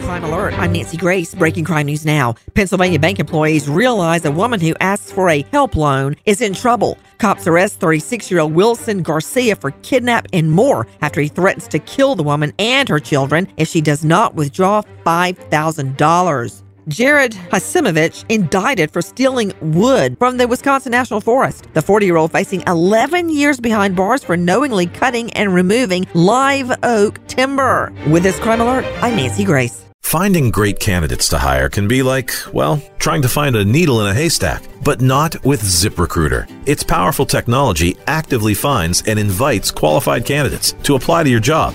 Crime Alert. I'm Nancy Grace. Breaking crime news now. Pennsylvania bank employees realize a woman who asks for a help loan is in trouble. Cops arrest 36 year old Wilson Garcia for kidnap and more after he threatens to kill the woman and her children if she does not withdraw $5,000. Jared Hasimovich indicted for stealing wood from the Wisconsin National Forest. The 40 year old facing 11 years behind bars for knowingly cutting and removing live oak timber. With this crime alert, I'm Nancy Grace. Finding great candidates to hire can be like, well, trying to find a needle in a haystack, but not with ZipRecruiter. Its powerful technology actively finds and invites qualified candidates to apply to your job.